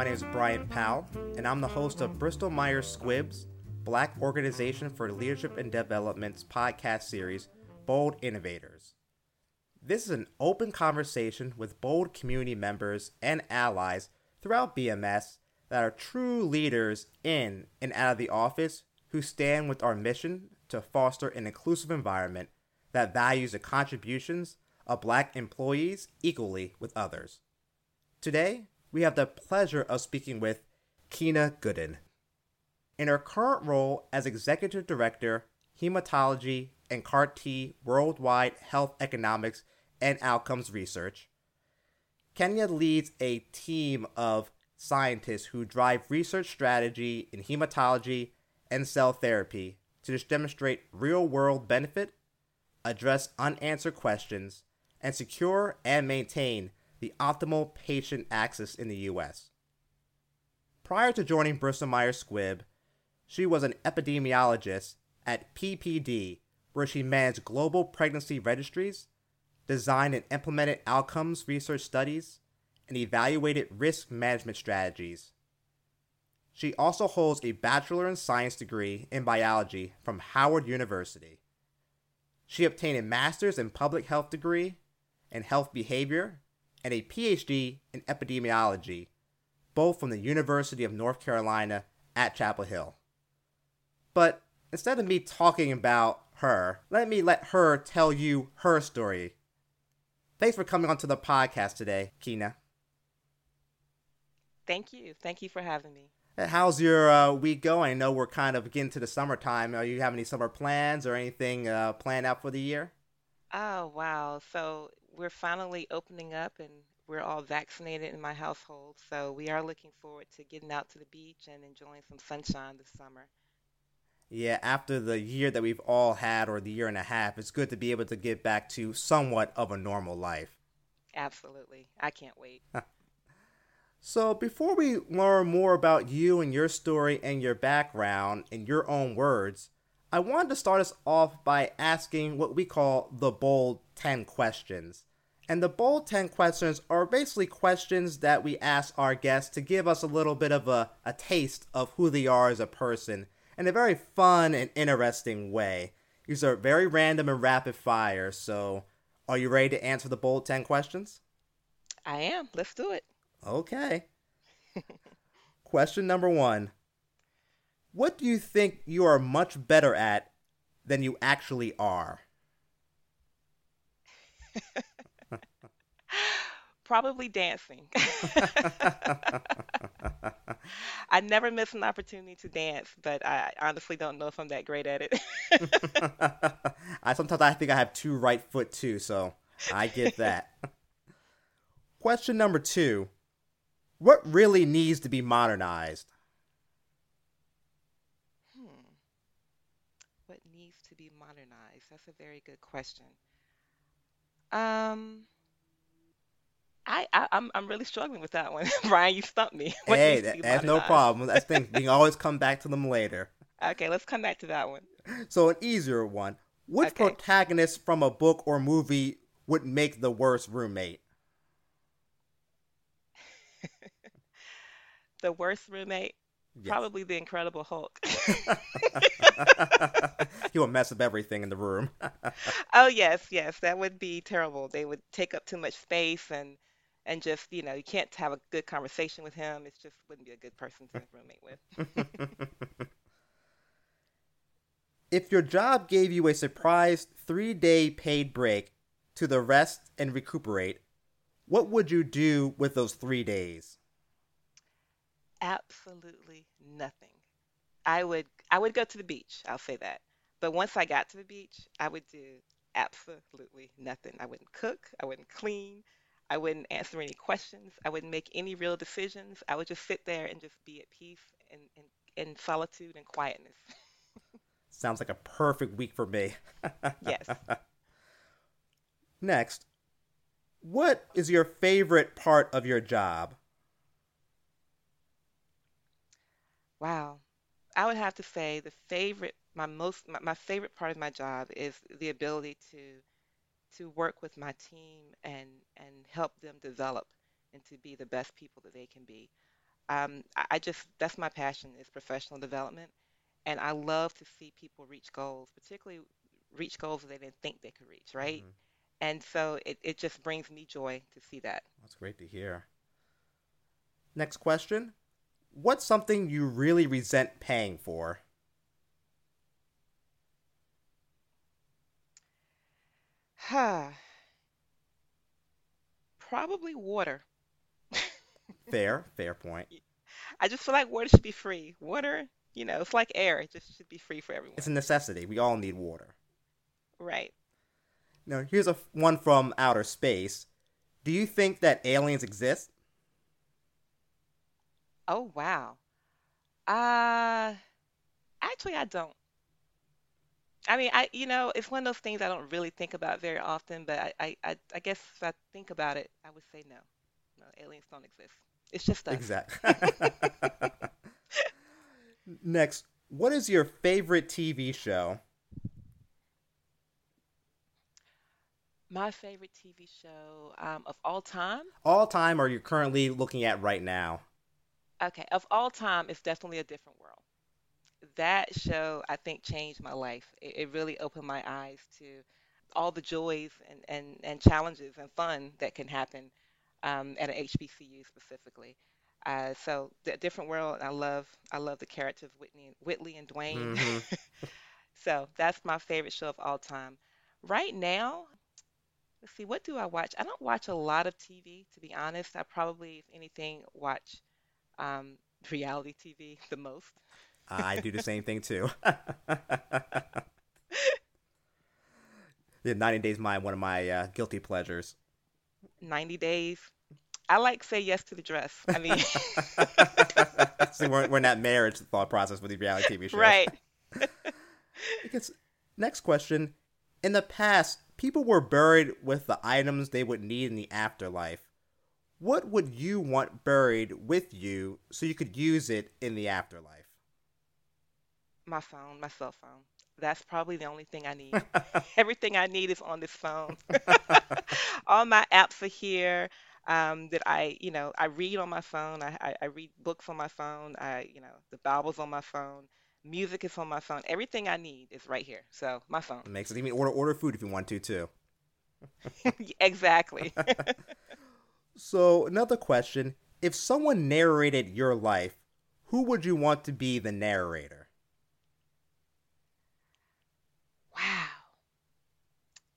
My name is Brian Powell, and I'm the host of Bristol Myers Squibb's Black Organization for Leadership and Development's podcast series, Bold Innovators. This is an open conversation with bold community members and allies throughout BMS that are true leaders in and out of the office who stand with our mission to foster an inclusive environment that values the contributions of black employees equally with others. Today, we have the pleasure of speaking with Kyna Gooden. In her current role as Executive Director, Hematology and CAR T Worldwide Health Economics and Outcomes Research, Kyna leads a team of scientists who drive research strategy in hematology and cell therapy to demonstrate real world benefit, address unanswered questions, and secure and maintain the optimal patient access in the U.S. Prior to joining Bristol Myers Squibb, she was an epidemiologist at PPD, where she managed global pregnancy registries, designed and implemented outcomes research studies, and evaluated risk management strategies. She also holds a Bachelor in Science degree in biology from Howard University. She obtained a Master's in Public Health degree in Health Behavior and a PhD in Epidemiology, both from the University of North Carolina at Chapel Hill. But instead of me talking about her, let me let her tell you her story. Thanks for coming onto the podcast today, Kyna. Thank you. Thank you for having me. How's your uh, week going? I know we're kind of getting to the summertime. Are you have any summer plans or anything uh, planned out for the year? Oh, wow. So we're finally opening up and we're all vaccinated in my household. So we are looking forward to getting out to the beach and enjoying some sunshine this summer. Yeah, after the year that we've all had, or the year and a half, it's good to be able to get back to somewhat of a normal life. Absolutely. I can't wait. So, before we learn more about you and your story and your background in your own words, I wanted to start us off by asking what we call the bold 10 questions. And the bold 10 questions are basically questions that we ask our guests to give us a little bit of a, a taste of who they are as a person in a very fun and interesting way. These are very random and rapid fire, so are you ready to answer the bold 10 questions? I am. Let's do it. Okay. Question number one What do you think you are much better at than you actually are? Probably dancing. I never miss an opportunity to dance, but I honestly don't know if I'm that great at it. I sometimes I think I have two right foot too, so I get that. Question number two what really needs to be modernized? Hmm. What needs to be modernized? That's a very good question. Um, I, I I'm I'm really struggling with that one, Brian. You stumped me. What hey, that, that's no problem. That's thing. We can always come back to them later. Okay, let's come back to that one. So an easier one. Which okay. protagonist from a book or movie would make the worst roommate? the worst roommate, yes. probably the Incredible Hulk. he would mess up everything in the room. oh yes, yes, that would be terrible. They would take up too much space and and just you know you can't have a good conversation with him. It just wouldn't be a good person to roommate with. if your job gave you a surprise three day paid break to the rest and recuperate, what would you do with those three days? Absolutely nothing. I would I would go to the beach, I'll say that. But once I got to the beach, I would do absolutely nothing. I wouldn't cook, I wouldn't clean, I wouldn't answer any questions, I wouldn't make any real decisions. I would just sit there and just be at peace and in, in solitude and quietness. Sounds like a perfect week for me. yes. Next, what is your favorite part of your job? Wow. I would have to say the favorite, my most, my, my favorite part of my job is the ability to to work with my team and and help them develop and to be the best people that they can be. Um, I, I just that's my passion is professional development, and I love to see people reach goals, particularly reach goals that they didn't think they could reach, right? Mhm. And so it, it just brings me joy to see that. That's great to hear. Next question. What's something you really resent paying for? Huh. Probably water. Fair, fair point. I just feel like water should be free. Water, you know, it's like air. It just should be free for everyone. It's a necessity. We all need water. Right. Now, here's a f- one from outer space. Do you think that aliens exist? Oh, wow. Uh, actually, I don't. I mean, I, you know, it's one of those things I don't really think about very often, but I, I, I, I guess if I think about it, I would say no. No, aliens don't exist. It's just us. Exactly. Next, what is your favorite TV show? My favorite TV show um, of all time. All time or you're currently looking at right now? Okay, of all time, it's definitely a different world. That show, I think, changed my life. It, it really opened my eyes to all the joys and, and, and challenges and fun that can happen um, at an HBCU specifically. Uh, so, the different world. I love I love the characters Whitney, Whitley and Dwayne. hmm So that's my favorite show of all time. Right now, let's see, what do I watch? I don't watch a lot of TV, to be honest. I probably, if anything, watch um, reality TV the most. I do the same thing too. yeah, 90 Days Mind, one of my uh, guilty pleasures. 90 Days. I like Say Yes to the Dress. I mean, See, we're, we're in that marriage thought process with these reality TV shows. right. Because next question: In the past, people were buried with the items they would need in the afterlife. What would you want buried with you so you could use it in the afterlife? My phone, my cell phone. That's probably the only thing I need. Everything I need is on this phone. All my apps are here. Um, that I, you know, I read on my phone. I, I, I read books on my phone. I, you know, the Bible's on my phone. Music is on my phone. Everything I need is right here. So my phone. It makes it even order order food if you want to too. Exactly. So another question: If someone narrated your life, who would you want to be the narrator? Wow.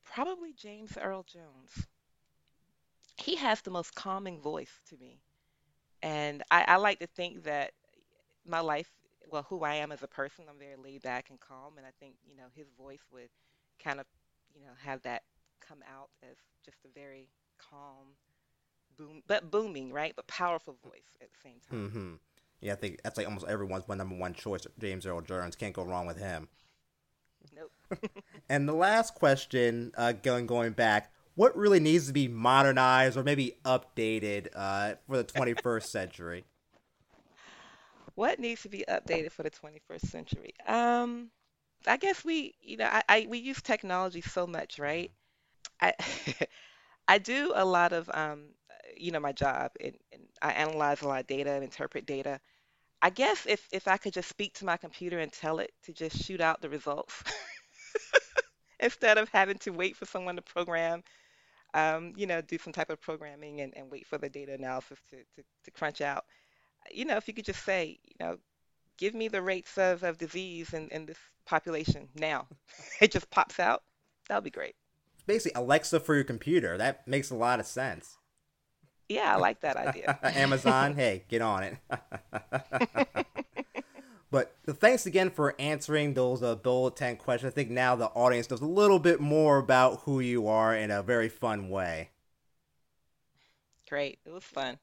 Probably James Earl Jones. He has the most calming voice to me. And I, I like to think that my life, well, who I am as a person, I'm very laid back and calm. And I think, you know, his voice would kind of, you know, have that come out as just a very calm, boom, but booming, right? But powerful voice at the same time. Mm-hmm. Yeah, I think that's like almost everyone's one number one choice. James Earl Jones can't go wrong with him. Nope. And the last question, uh, going going back, what really needs to be modernized or maybe updated uh, for the 21st century? What needs to be updated for the 21st century? Um, I guess we, you know, I, I we use technology so much, right? I I do a lot of um, you know, my job and, and I analyze a lot of data and interpret data. I guess if if I could just speak to my computer and tell it to just shoot out the results instead of having to wait for someone to program, um, you know, do some type of programming and, and wait for the data analysis to, to, to crunch out. You know, if you could just say, you know, give me the rates of, of disease in, in this population now. It just pops out. That would be great. Basically, Alexa for your computer. That makes a lot of sense. Yeah, I like that idea. Amazon, hey, get on it. but thanks again for answering those uh, bullet 10 questions. I think now the audience knows a little bit more about who you are in a very fun way. Great. It was fun.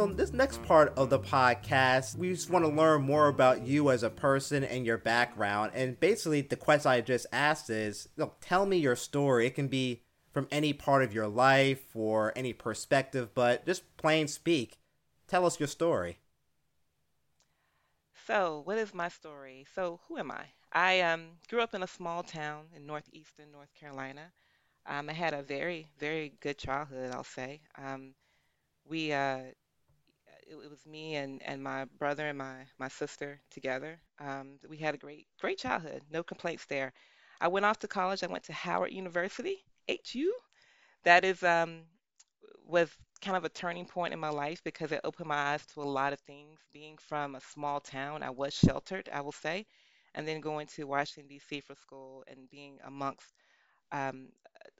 So, in this next part of the podcast, we just want to learn more about you as a person and your background. And basically, the question I just asked is look, tell me your story. It can be from any part of your life or any perspective, but just plain speak. Tell us your story. So, what is my story? So, who am I? I um, grew up in a small town in northeastern North Carolina. Um, I had a very, very good childhood, I'll say. Um, we, uh, it, it was me and, and my brother and my, my sister together. Um, we had a great, great childhood. No complaints there. I went off to college. I went to Howard University, HU. That is um, was kind of a turning point in my life because it opened my eyes to a lot of things. Being from a small town, I was sheltered, I will say, and then going to Washington, D.C. for school and being amongst um,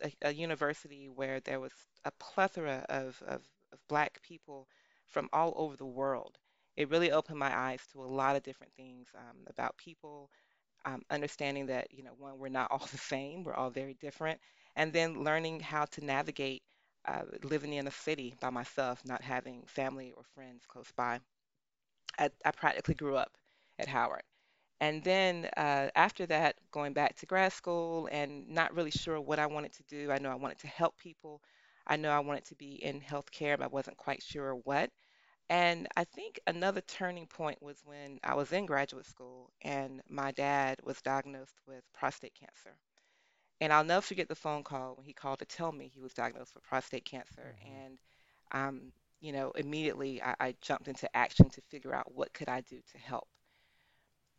a, a university where there was a plethora of, of, of Black people from all over the world. It really opened my eyes to a lot of different things um, about people, um, understanding that, you know, one, we're not all the same, we're all very different, and then learning how to navigate uh, living in a city by myself, not having family or friends close by. I, I practically grew up at Howard. And then uh, after that, going back to grad school and not really sure what I wanted to do. I know I wanted to help people. I know I wanted to be in healthcare, but I wasn't quite sure what. And I think another turning point was when I was in graduate school and my dad was diagnosed with prostate cancer. And I'll never forget the phone call when he called to tell me he was diagnosed with prostate cancer. hmm And, um, you know, immediately I, I jumped into action to figure out what could I do to help.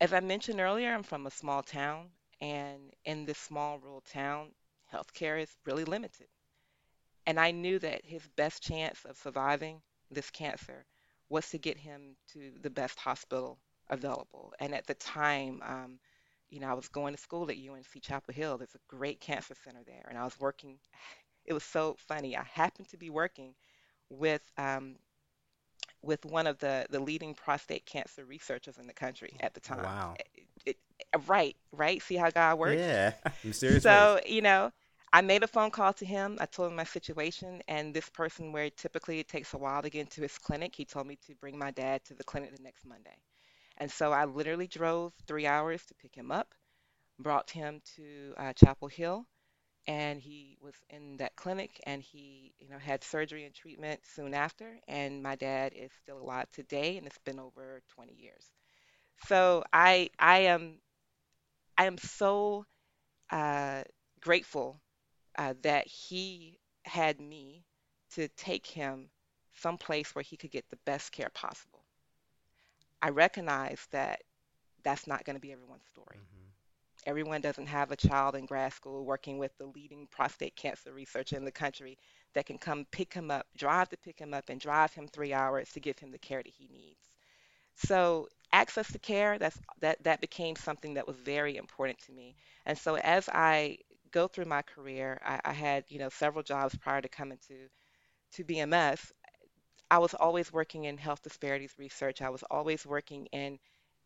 As I mentioned earlier, I'm from a small town, and in this small rural town, healthcare is really limited. And I knew that his best chance of surviving this cancer was to get him to the best hospital available. And at the time, um, you know, I was going to school at UNC Chapel Hill. There's a great cancer center there, and I was working. It was so funny. I happened to be working with um, with one of the the leading prostate cancer researchers in the country at the Oh, time. wow. It, it, right, right. See how God works? Yeah. Mysterious ways. So, you know, I made a phone call to him. I told him my situation, and this person, where typically it takes a while to get into his clinic, he told me to bring my dad to the clinic the next Monday. And so I literally drove three hours to pick him up, brought him to uh, Chapel Hill, and he was in that clinic, and he, you know, had surgery and treatment soon after. And my dad is still alive today, and it's been over 20 years. So I, I am, I am so uh, grateful uh, that he had me to take him someplace where he could get the best care possible. I recognize that that's not going to be everyone's story. hmm Everyone doesn't have a child in grad school working with the leading prostate cancer researcher in the country that can come pick him up, drive to pick him up, and drive him three hours to give him the care that he needs. So access to care, that's that that became something that was very important to me. And so as I go through my career, I, I had, you know, several jobs prior to coming to to BMS. I was always working in health disparities research. I was always working in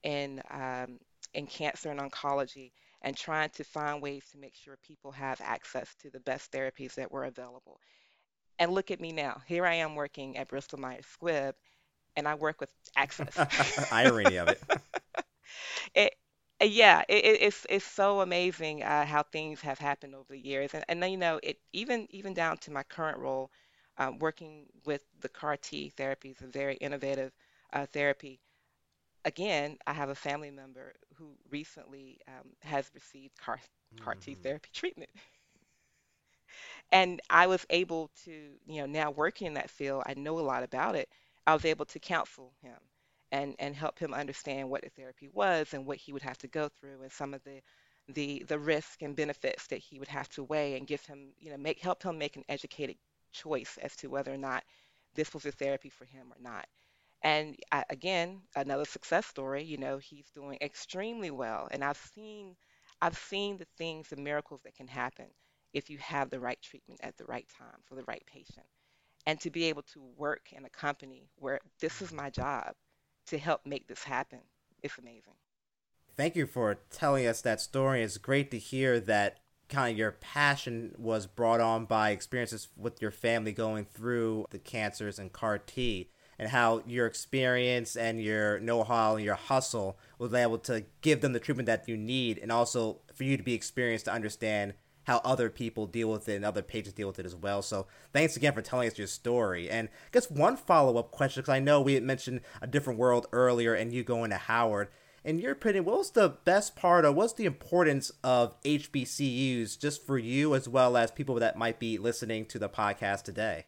in um, in cancer and oncology and trying to find ways to make sure people have access to the best therapies that were available. And look at me now. Here I am working at Bristol Myers Squibb, and I work with access. Irony of it. It, yeah, it, it- it's it's so amazing uh, how things have happened over the years, and and then you know it even even down to my current role, um, working with the CAR T therapies, a very innovative uh, therapy. Again, I have a family member who recently um, has received CAR CAR T hmm therapy treatment, and I was able to, you know, now working in that field, I know a lot about it. I was able to counsel him and and help him understand what the therapy was and what he would have to go through and some of the the the risk and benefits that he would have to weigh and give him, you know, make help him make an educated choice as to whether or not this was a therapy for him or not. And I, again, another success story, you know, he's doing extremely well. And I've seen I've seen the things, the miracles that can happen if you have the right treatment at the right time for the right patient. And to be able to work in a company where this is my job to help make this happen, it's amazing. Thank you for telling us that story. It's great to hear that kind of your passion was brought on by experiences with your family going through the cancers and CAR T, and how your experience and your know-how and your hustle was able to give them the treatment that you need, and also for you to be experienced to understand how other people deal with it and other patients deal with it as well. So thanks again for telling us your story. And I guess one follow-up question, because I know we had mentioned a different world earlier and you going to Howard in your opinion, what was the best part or what's the importance of HBCUs just for you as well as people that might be listening to the podcast today?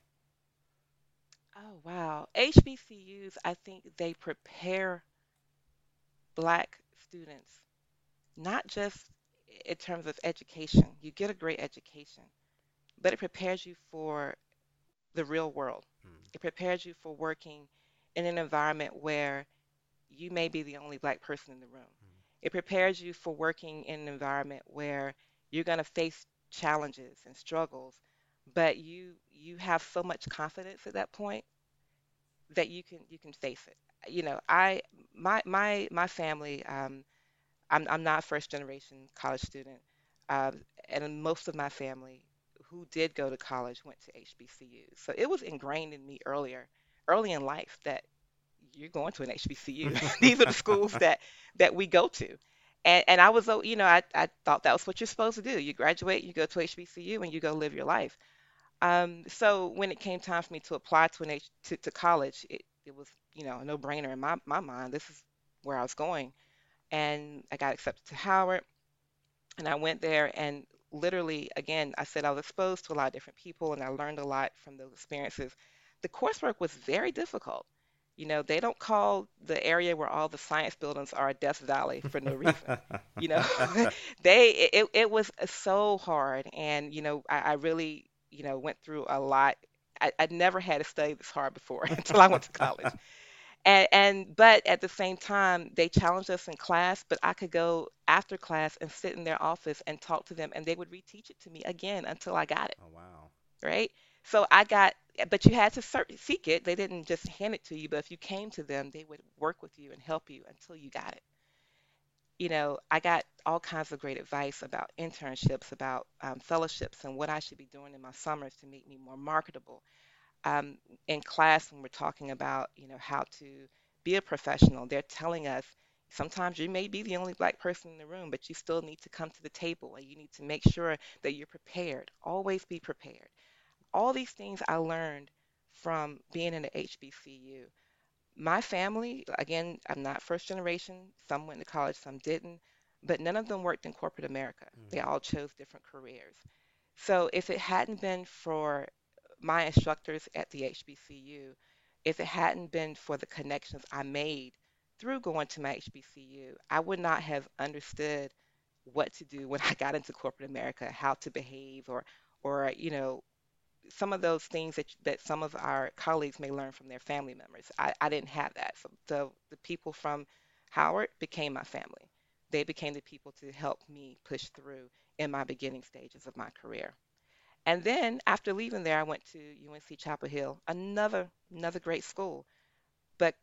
Oh, wow. HBCUs, I think they prepare black students, not just in terms of education. You get a great education, but it prepares you for the real world. Mm. It prepares you for working in an environment where you may be the only black person in the room. It prepares you for working in an environment where you're going to face challenges and struggles, but you you have so much confidence at that point that you can you can face it. You know, I my my my family. Um, I'm I'm not first generation college student, um, and most of my family who did go to college went to HBCUs. So it was ingrained in me earlier, early in life, that you're going to an HBCU. These are the schools that that we go to. And and I was, uh, you know, I, I thought that was what you're supposed to do. You graduate, you go to HBCU, and you go live your life. Um, so when it came time for me to apply to an H to, to college, it, it was, you know, a no-brainer in my, my mind. This is where I was going. And I got accepted to Howard, and I went there and literally, again, I said I was exposed to a lot of different people and I learned a lot from those experiences. The coursework was very difficult. You know, they don't call the area where all the science buildings are Death Valley for no reason. You know, they it, it was so hard, and you know, I, I really you know went through a lot. I, I'd never had to study this hard before until I went to college. And, and but at the same time, they challenged us in class, but I could go after class and sit in their office and talk to them, and they would reteach it to me again until I got it, Oh wow. right? So I got, but you had to seek it. They didn't just hand it to you, but if you came to them, they would work with you and help you until you got it. You know, I got all kinds of great advice about internships, about um, fellowships, and what I should be doing in my summers to make me more marketable um, in class when we're talking about, you know, how to be a professional, they're telling us sometimes you may be the only black person in the room, but you still need to come to the table and you need to make sure that you're prepared. Always be prepared. All these things I learned from being in the HBCU. My family, again, I'm not first generation. Some went to college, some didn't, but none of them worked in corporate America. They all chose different careers. So if it hadn't been for my instructors at the HBCU, if it hadn't been for the connections I made through going to my HBCU, I would not have understood what to do when I got into corporate America, how to behave, or, or you know, some of those things that that some of our colleagues may learn from their family members. I, I didn't have that. So the the people from Howard became my family. They became the people to help me push through in my beginning stages of my career. And then after leaving there, I went to UNC Chapel Hill, another another great school. But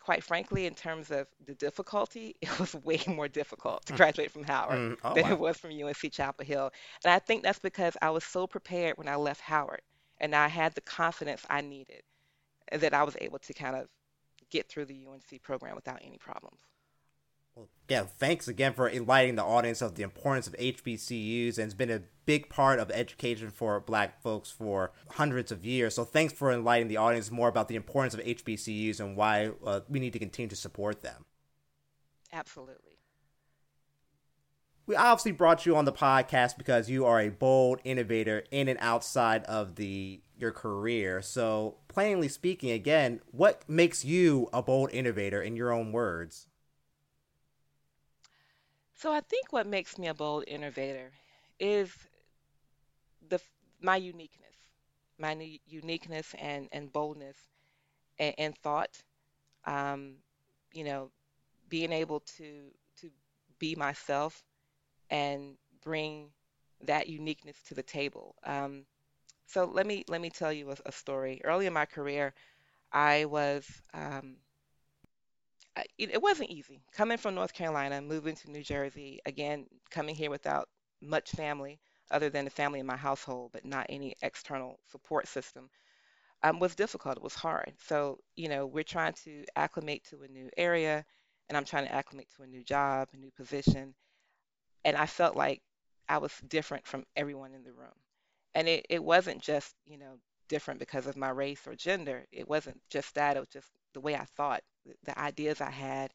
quite frankly, in terms of the difficulty, it was way more difficult to graduate from Howard Mm. Oh than wow. it was from UNC Chapel Hill. And I think that's because I was so prepared when I left Howard, and I had the confidence I needed that I was able to kind of get through the UNC program without any problems. Well, yeah, thanks again for enlightening the audience of the importance of HBCUs, and it's been a big part of education for black folks for hundreds of years. So thanks for enlightening the audience more about the importance of HBCUs and why uh, we need to continue to support them. Absolutely. We obviously brought you on the podcast because you are a bold innovator in and outside of the your career. So, plainly speaking, again, what makes you a bold innovator in your own words? So I think what makes me a bold innovator is the my uniqueness, my nu- uniqueness and and boldness and, and thought. Um, you know, being able to to be myself and bring that uniqueness to the table. Um, so let me let me tell you a, a story. Early in my career, I was um, it, it wasn't easy coming from North Carolina, moving to New Jersey, again, coming here without much family other than the family in my household, but not any external support system, um, was difficult. It was hard. So, you know, we're trying to acclimate to a new area, and I'm trying to acclimate to a new job, a new position. And I felt like I was different from everyone in the room. And it, it wasn't just, you know, different because of my race or gender. It wasn't just that. It was just the way I thought, the, ideas I had.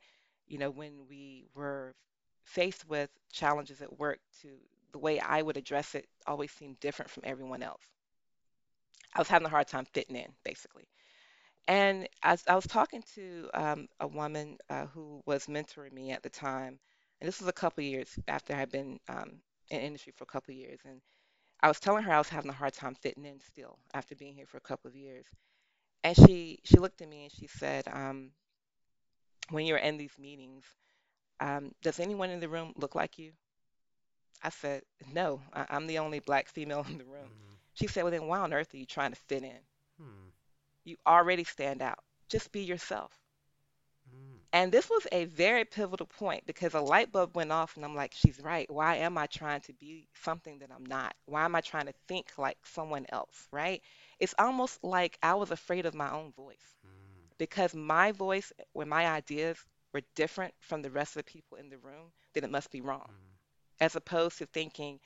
you know, when we were faced with challenges at work, to the way I would address it always seemed different from everyone else. I was having a hard time fitting in, basically. And as I was talking to um, a woman uh, who was mentoring me at the time, and this was a couple years after I had been um, in industry for a couple years, and I was telling her I was having a hard time fitting in still after being here for a couple of years. And she she looked at me and she said, um, "When you're in these meetings, um, does anyone in the room look like you?" I said, "No, I- I'm the only black female in the room." Mm-hmm. She said, "Well, then why on earth are you trying to fit in? Hmm. You already stand out. Just be yourself." Mm. And this was a very pivotal point because a light bulb went off, and I'm like, she's right. Why am I trying to be something that I'm not? Why am I trying to think like someone else, right? It's almost like I was afraid of my own voice. Because my voice, when my ideas were different from the rest of the people in the room, then it must be wrong. Mm. As opposed to thinking,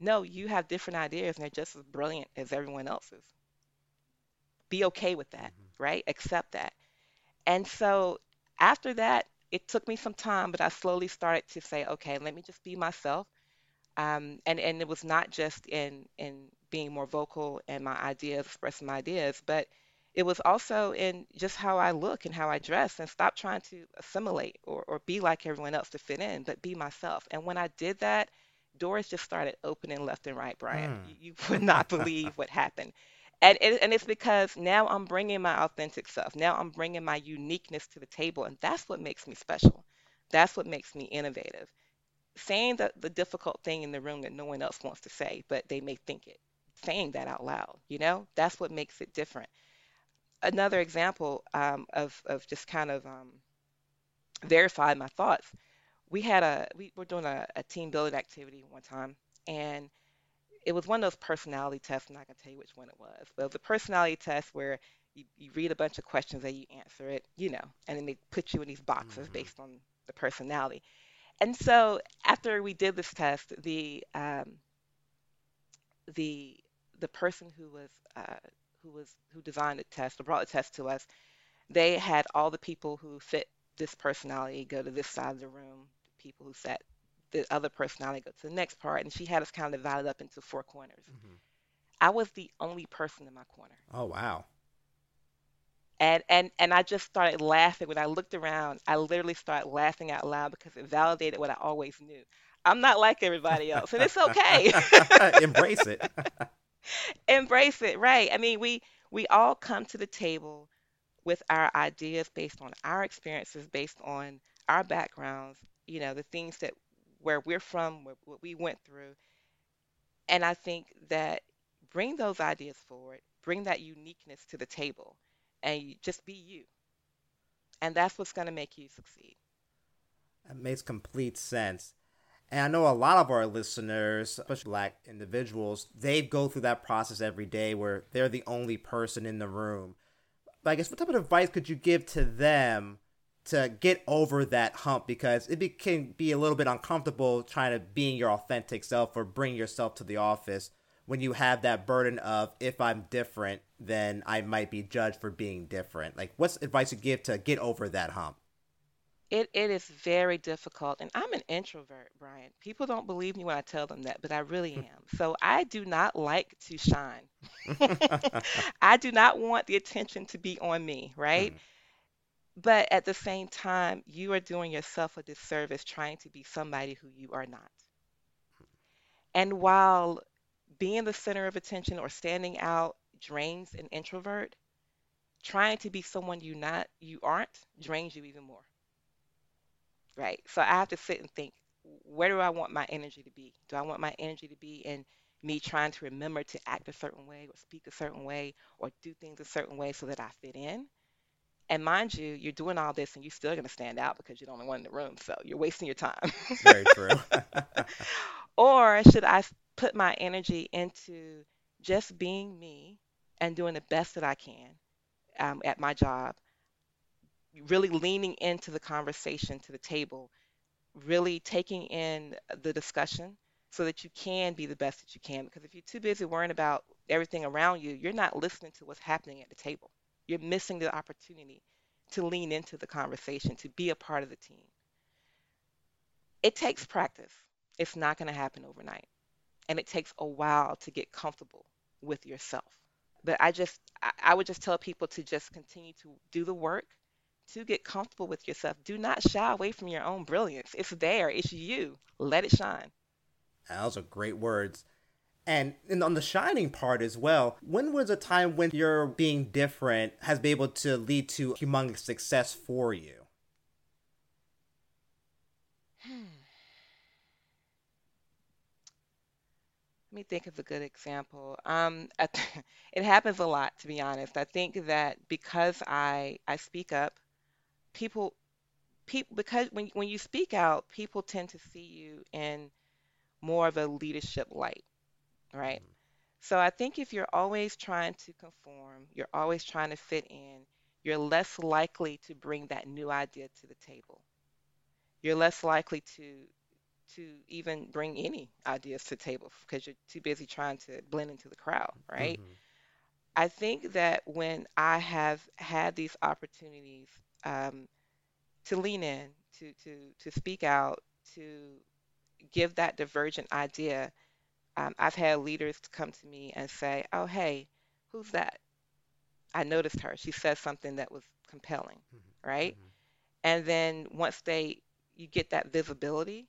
no, you have different ideas and they're just as brilliant as everyone else's. Be okay with that, Mhm. right? Accept that. And so after that, it took me some time, but I slowly started to say, okay, let me just be myself. Um, and and it was not just in in being more vocal and my ideas, expressing my ideas, but it was also in just how I look and how I dress, and stop trying to assimilate or or be like everyone else to fit in, but be myself. And when I did that, doors just started opening left and right, Brian. Mm. You, would not believe what happened. And, it, and it's because now I'm bringing my authentic self. Now I'm bringing my uniqueness to the table. And that's what makes me special. That's what makes me innovative. Saying the, the difficult thing in the room that no one else wants to say, but they may think it. Saying that out loud, you know, that's what makes it different. Another example um, of, of just kind of um, verify my thoughts. We had a, we were doing a, a team building activity one time, and it was one of those personality tests. I'm not going to tell you which one it was, but it was a personality test where you, you read a bunch of questions and you answer it, you know, and then they put you in these boxes Mhm. based on the personality. And so after we did this test, the um, the the person who was uh, who was who designed the test or brought the test to us, they had all the people who fit this personality go to this side of the room, people who sat the other personality go to the next part, and she had us kind of divided up into four corners. Mhm. I was the only person in my corner. Oh wow. And and and I just started laughing when I looked around. I literally started laughing out loud because it validated what I always knew. I'm not like everybody else, and it's okay. Embrace it. Embrace it, right? I mean, we we all come to the table with our ideas based on our experiences, based on our backgrounds, you know, the things that where we're from, what, we went through. And I think that bring those ideas forward, bring that uniqueness to the table, and you just be you. And that's what's going to make you succeed. That makes complete sense. And I know a lot of our listeners, especially black individuals, they go through that process every day where they're the only person in the room. But I guess what type of advice could you give to them to get over that hump? Because it be, can be a little bit uncomfortable trying to being your authentic self or bring yourself to the office when you have that burden of if I'm different, then I might be judged for being different. Like, what's advice you give to get over that hump? It it is very difficult, and I'm an introvert, Brian. People don't believe me when I tell them that, but I really am. So I do not like to shine. I do not want the attention to be on me, right? Mhm. But at the same time, you are doing yourself a disservice trying to be somebody who you are not. And while being the center of attention or standing out drains an introvert, trying to be someone you not you aren't drains you even more. Right. So I have to sit and think, where do I want my energy to be? Do I want my energy to be in me trying to remember to act a certain way or speak a certain way or do things a certain way so that I fit in? And mind you, you're doing all this and you're still going to stand out because you're the only one in the room. So you're wasting your time. Very true. Or should I put my energy into just being me and doing the best that I can um, at my job, really leaning into the conversation to the table, really taking in the discussion so that you can be the best that you can. Because if you're too busy worrying about everything around you, you're not listening to what's happening at the table. You're missing the opportunity to lean into the conversation, to be a part of the team. it takes practice. It's not going to happen overnight. And it takes a while to get comfortable with yourself. But I just, I, would just tell people to just continue to do the work to get comfortable with yourself. Do not shy away from your own brilliance. It's there, it's you. Let it shine. Those are great words. And, and on the shining part as well, when was a time when your being different has been able to lead to humongous success for you? Hmm. Let me think of a good example. Um, it happens a lot, to be honest. I think that because I I speak up, people people because when when you speak out, people tend to see you in more of a leadership light, right? Mm-hmm. So I think if you're always trying to conform, you're always trying to fit in, you're less likely to bring that new idea to the table. You're less likely to to even bring any ideas to the table because you're too busy trying to blend into the crowd, right? Mm-hmm. I think that when I have had these opportunities um, to lean in, to to to speak out, to give that divergent idea, um, I've had leaders come to me and say, "Oh, hey, who's that? I noticed her. She said something that was compelling, Mm-hmm. right?" Mm-hmm. And then once they you get that visibility,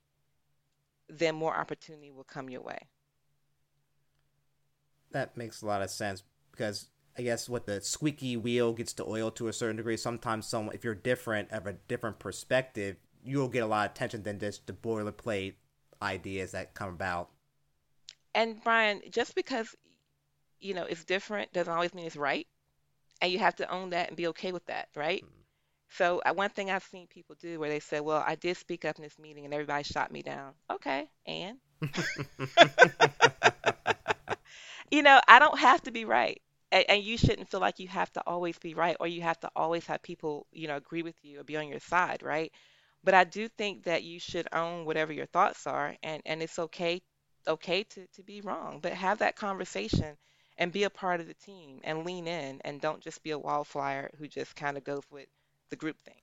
then more opportunity will come your way. That makes a lot of sense because I guess what the squeaky wheel gets the oil to a certain degree. Sometimes, some if you're different, of a different perspective, you'll get a lot of attention than just the boilerplate ideas that come about. And Brian, just because you know it's different doesn't always mean it's right, and you have to own that and be okay with that, right? Mm-hmm. So uh, one thing I've seen people do where they say, "Well, I did speak up in this meeting and everybody shot me down." Okay, and you know, I don't have to be right. And, and you shouldn't feel like you have to always be right or you have to always have people, you know, agree with you or be on your side, right? But I do think that you should own whatever your thoughts are and, and it's okay okay to, to be wrong. But have that conversation and be a part of the team and lean in and don't just be a wallflower who just kind of goes with the group thing.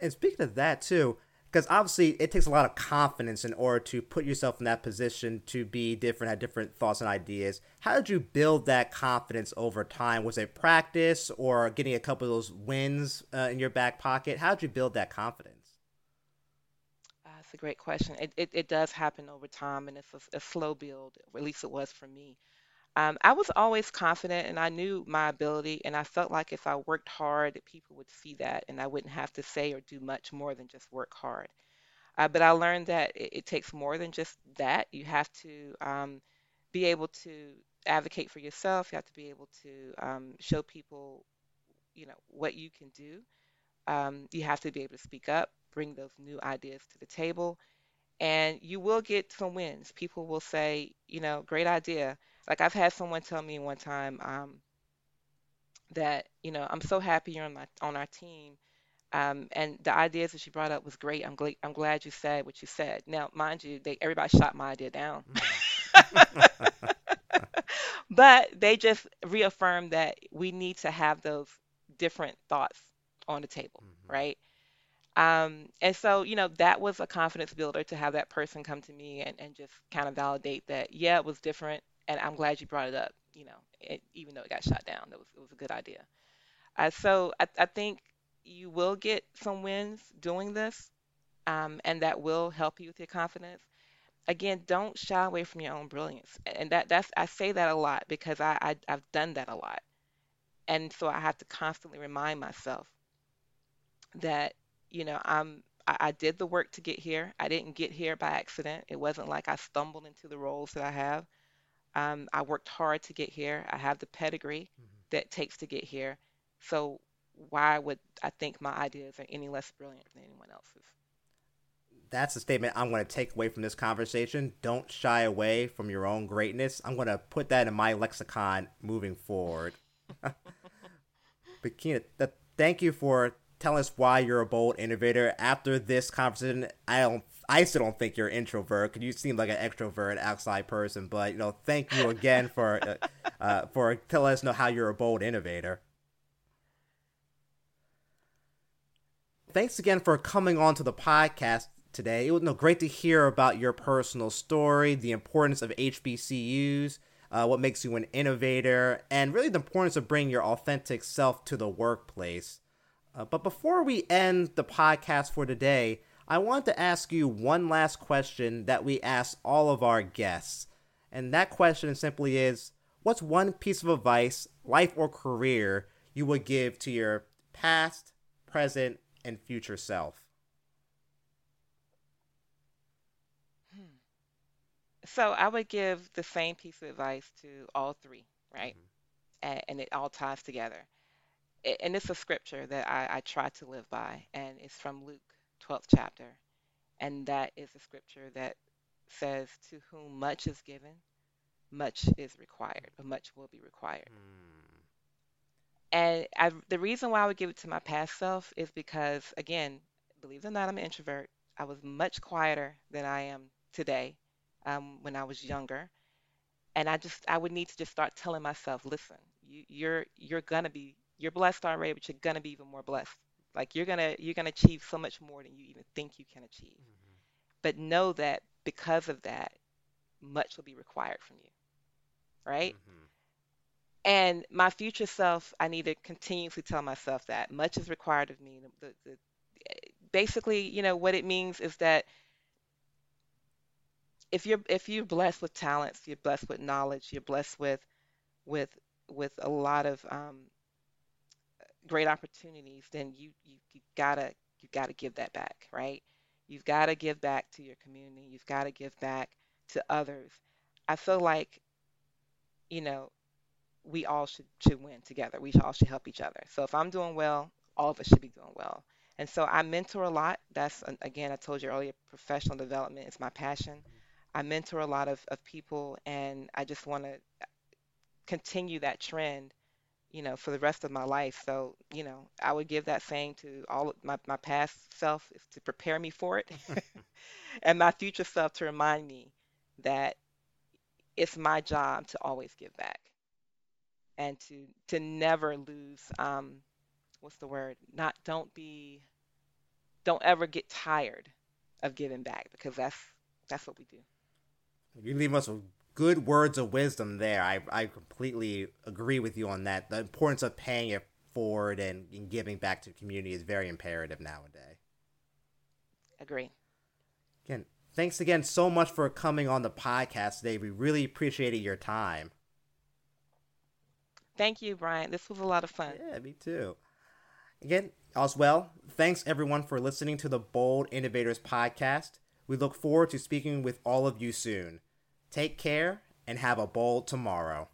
And speaking of that too, because obviously it takes a lot of confidence in order to put yourself in that position to be different, have different thoughts and ideas. How did you build that confidence over time? Was it practice or getting a couple of those wins uh, in your back pocket? How did you build that confidence? Uh, that's a great question. It, it, it does happen over time and it's a, a slow build, at least it was for me. Um, I was always confident and I knew my ability, and I felt like if I worked hard, people would see that and I wouldn't have to say or do much more than just work hard. Uh, but I learned that it, it takes more than just that. You have to um, be able to advocate for yourself. You have to be able to um, show people, you know, what you can do. Um, you have to be able to speak up, bring those new ideas to the table, and you will get some wins. People will say, you know, great idea. Like I've had someone tell me one time um, that, you know, I'm so happy you're on my on our team. Um, and the ideas that she brought up was great. I'm glad I'm glad you said what you said. Now, mind you, they everybody shot my idea down. Mm-hmm. But they just reaffirmed that we need to have those different thoughts on the table, mm-hmm. right? Um, and so, you know, that was a confidence builder to have that person come to me and, and just kind of validate that, yeah, it was different, and I'm glad you brought it up, you know, it, even though it got shot down, it was, it was a good idea. Uh, so I, I think you will get some wins doing this, um, and that will help you with your confidence. Again, don't shy away from your own brilliance, and that that's I say that a lot because I, I I've done that a lot, and so I have to constantly remind myself that you know I'm I did the work to get here. I didn't get here by accident. It wasn't like I stumbled into the roles that I have. Um, I worked hard to get here. I have the pedigree Mm-hmm. that takes to get here. So why would I think my ideas are any less brilliant than anyone else's? That's a statement I'm going to take away from this conversation. Don't shy away from your own greatness. I'm going to put that in my lexicon moving forward. but Kyna, th- thank you for telling us why you're a bold innovator. After this conversation, I don't, I still don't think you're an introvert because you seem like an extrovert, outside person. But you know, thank you again for uh, uh, for telling us know how you're a bold innovator. Thanks again for coming on to the podcast today. It was no, great to hear about your personal story, the importance of HBCUs, uh, what makes you an innovator, and really the importance of bringing your authentic self to the workplace. Uh, but before we end the podcast for today, I want to ask you one last question that we ask all of our guests. And that question simply is What's one piece of advice, life or career, you would give to your past, present, and future self? So I would give the same piece of advice to all three, right? Mm-hmm. And, and it all ties together. And it's a scripture that I, I try to live by, and it's from Luke 12th chapter. And that is a scripture that says, To whom much is given, much is required, but much will be required. Mm, And I, the reason why I would give it to my past self is because, again, believe it or not, I'm an introvert. I was much quieter than I am today um, when I was younger. And I just, I would need to just start telling myself, listen, you, you're, you're gonna be, you're blessed already, but you're gonna be even more blessed. Like you're gonna, you're gonna achieve so much more than you even think you can achieve. But know that because of that, much will be required from you, right? mhm, And my future self, I need to continuously tell myself that much is required of me. The, the, basically, you know, what it means is that if you're if you're blessed with talents, you're blessed with knowledge, you're blessed with with with a lot of um, great opportunities, then you, you you gotta you gotta give that back, right? You've got to give back to your community. You've got to give back to others. I feel like, you know, we all should should win together. We all should help each other. So if I'm doing well, all of us should be doing well. And so I mentor a lot. That's again, I told you earlier, professional development is my passion. I mentor a lot of, of people, and I just want to continue that trend, you know, for the rest of my life. So, you know, I would give that saying to all of my, my past self is to prepare me for it, and my future self to remind me that it's my job to always give back and to to never lose um what's the word? Not don't be don't ever get tired of giving back because that's that's what we do. You leave us with good words of wisdom there. I, I completely agree with you on that. The importance of paying it forward and, and giving back to the community is very imperative nowadays. Agree. Again, thanks again so much for coming on the podcast today. We really appreciated your time. Thank you, Brian. This was a lot of fun. Yeah, me too. Again, as well, thanks everyone for listening to the Bold Innovators podcast. We look forward to speaking with all of you soon. Take care and have a bold tomorrow.